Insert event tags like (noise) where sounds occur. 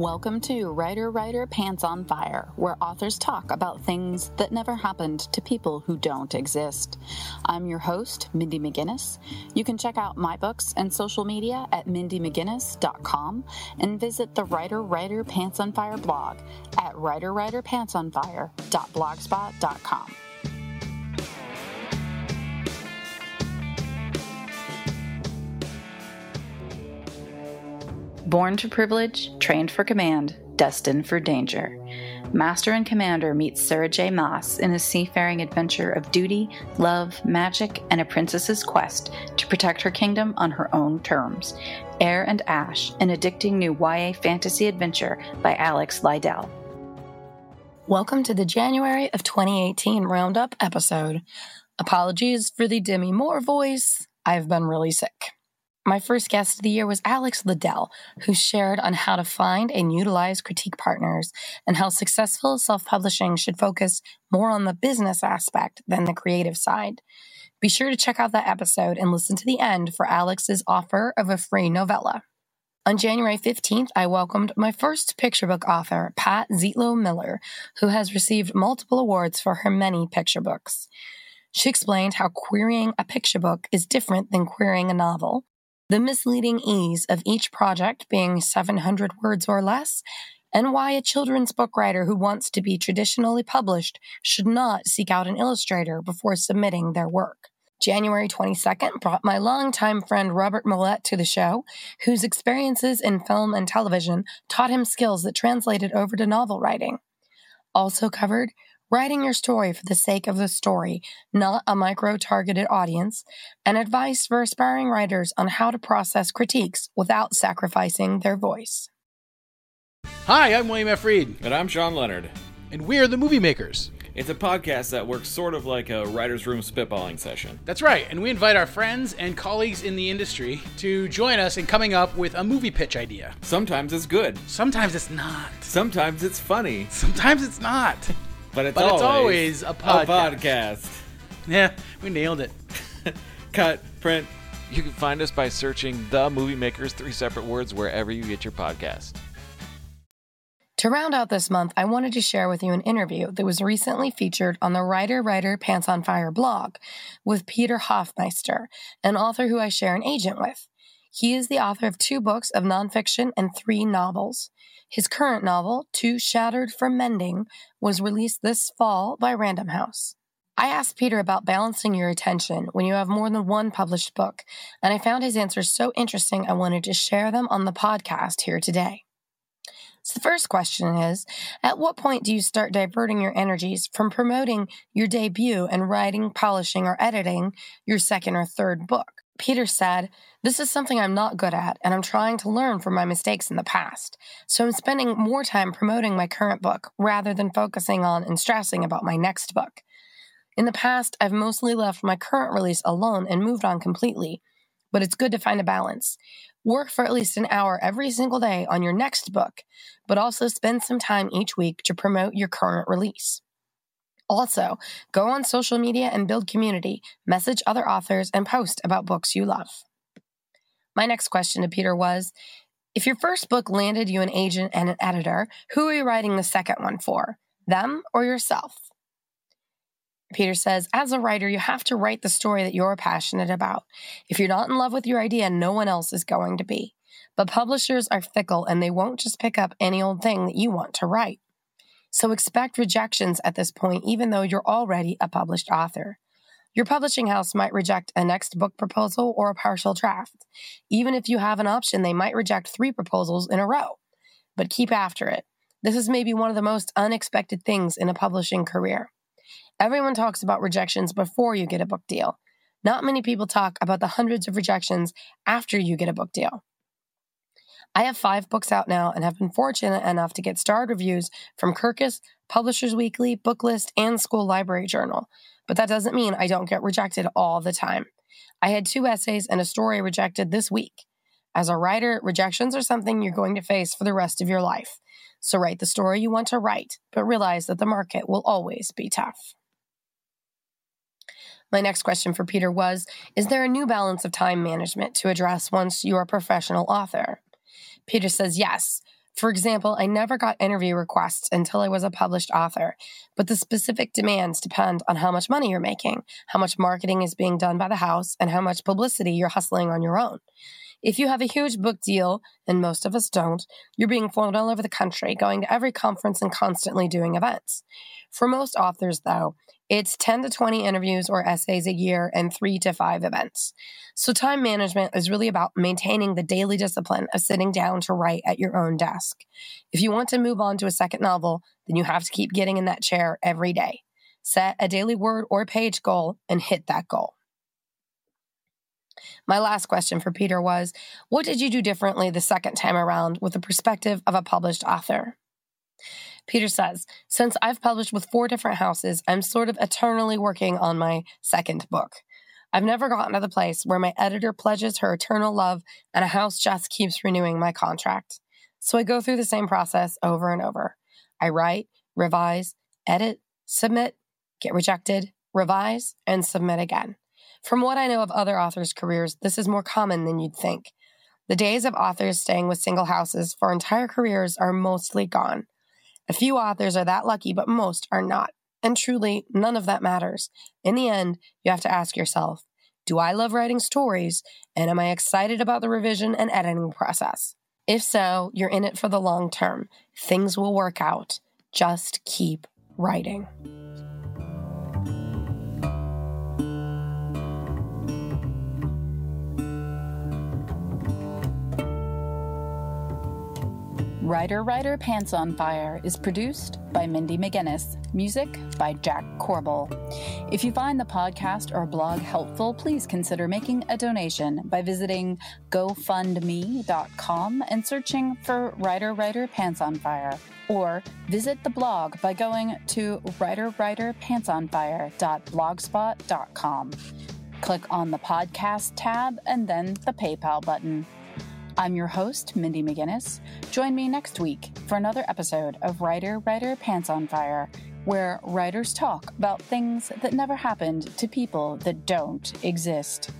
Welcome to Writer Writer Pants on Fire, where authors talk about things that never happened to people who don't exist. I'm your host, Mindy McGinnis. You can check out my books and social media at mindymcginnis.com and visit the Writer Writer Pants on Fire blog at writerwriterpantsonfire.blogspot.com. Born to privilege, trained for command, destined for danger. Master and Commander meets Sarah J. Maas in a seafaring adventure of duty, love, magic, and a princess's quest to protect her kingdom on her own terms. Air and Ash, an addicting new YA fantasy adventure by Alex Lidell. Welcome to the January of 2018 Roundup episode. Apologies for the Demi Moore voice. I've been really sick. My first guest of the year was Alex Lidell, who shared on how to find and utilize critique partners and how successful self publishing should focus more on the business aspect than the creative side. Be sure to check out that episode and listen to the end for Alex's offer of a free novella. On January 15th, I welcomed my first picture book author, Pat Zietlow Miller, who has received multiple awards for her many picture books. She explained how querying a picture book is different than querying a novel, the misleading ease of each project being 700 words or less, and why a children's book writer who wants to be traditionally published should not seek out an illustrator before submitting their work. January 22nd brought my longtime friend Robert Millett to the show, whose experiences in film and television taught him skills that translated over to novel writing. Also covered writing your story for the sake of the story, not a micro targeted audience, and advice for aspiring writers on how to process critiques without sacrificing their voice. Hi, I'm William F. Reed. And I'm Sean Leonard. And we're the Movie Makers. It's a podcast that works sort of like a writer's room spitballing session. That's right, and we invite our friends and colleagues in the industry to join us in coming up with a movie pitch idea. Sometimes it's good. Sometimes it's not. Sometimes it's funny. Sometimes it's not. (laughs) But it's, but always, it's always a podcast. a podcast. Yeah, we nailed it. (laughs) Cut, print. You can find us by searching The Movie Makers, three separate words, wherever you get your podcast. To round out this month, I wanted to share with you an interview that was recently featured on the Writer Writer Pants on Fire blog with Peter Hoffmeister, an author who I share an agent with. He is the author of two books of nonfiction and three novels. His current novel, Too Shattered for Mending, was released this fall by Random House. I asked Peter about balancing your attention when you have more than one published book, and I found his answers so interesting I wanted to share them on the podcast here today. So, the first question is At what point do you start diverting your energies from promoting your debut and writing, polishing, or editing your second or third book? Peter said, This is something I'm not good at, and I'm trying to learn from my mistakes in the past. So I'm spending more time promoting my current book rather than focusing on and stressing about my next book. In the past, I've mostly left my current release alone and moved on completely, but it's good to find a balance. Work for at least an hour every single day on your next book, but also spend some time each week to promote your current release. Also, go on social media and build community, message other authors, and post about books you love. My next question to Peter was If your first book landed you an agent and an editor, who are you writing the second one for? Them or yourself? Peter says, as a writer, you have to write the story that you're passionate about. If you're not in love with your idea, no one else is going to be. But publishers are fickle and they won't just pick up any old thing that you want to write. So expect rejections at this point, even though you're already a published author. Your publishing house might reject a next book proposal or a partial draft. Even if you have an option, they might reject three proposals in a row. But keep after it. This is maybe one of the most unexpected things in a publishing career. Everyone talks about rejections before you get a book deal. Not many people talk about the hundreds of rejections after you get a book deal. I have five books out now and have been fortunate enough to get starred reviews from Kirkus, Publishers Weekly, Booklist, and School Library Journal. But that doesn't mean I don't get rejected all the time. I had two essays and a story rejected this week. As a writer, rejections are something you're going to face for the rest of your life. So write the story you want to write, but realize that the market will always be tough. My next question for Peter was Is there a new balance of time management to address once you're a professional author? Peter says yes. For example, I never got interview requests until I was a published author, but the specific demands depend on how much money you're making, how much marketing is being done by the house, and how much publicity you're hustling on your own. If you have a huge book deal, and most of us don't, you're being flown all over the country, going to every conference and constantly doing events. For most authors, though, it's 10 to 20 interviews or essays a year and three to five events. So, time management is really about maintaining the daily discipline of sitting down to write at your own desk. If you want to move on to a second novel, then you have to keep getting in that chair every day. Set a daily word or page goal and hit that goal. My last question for Peter was What did you do differently the second time around with the perspective of a published author? Peter says, Since I've published with four different houses, I'm sort of eternally working on my second book. I've never gotten to the place where my editor pledges her eternal love and a house just keeps renewing my contract. So I go through the same process over and over. I write, revise, edit, submit, get rejected, revise, and submit again. From what I know of other authors' careers, this is more common than you'd think. The days of authors staying with single houses for entire careers are mostly gone. A few authors are that lucky, but most are not. And truly, none of that matters. In the end, you have to ask yourself Do I love writing stories? And am I excited about the revision and editing process? If so, you're in it for the long term. Things will work out. Just keep writing. Writer Writer Pants on Fire is produced by Mindy McGinnis. Music by Jack Corbel. If you find the podcast or blog helpful, please consider making a donation by visiting gofundme.com and searching for Writer Writer Pants on Fire. Or visit the blog by going to writerwriterpantsonfire.blogspot.com. Click on the podcast tab and then the PayPal button. I'm your host, Mindy McGinnis. Join me next week for another episode of Writer Writer Pants on Fire, where writers talk about things that never happened to people that don't exist.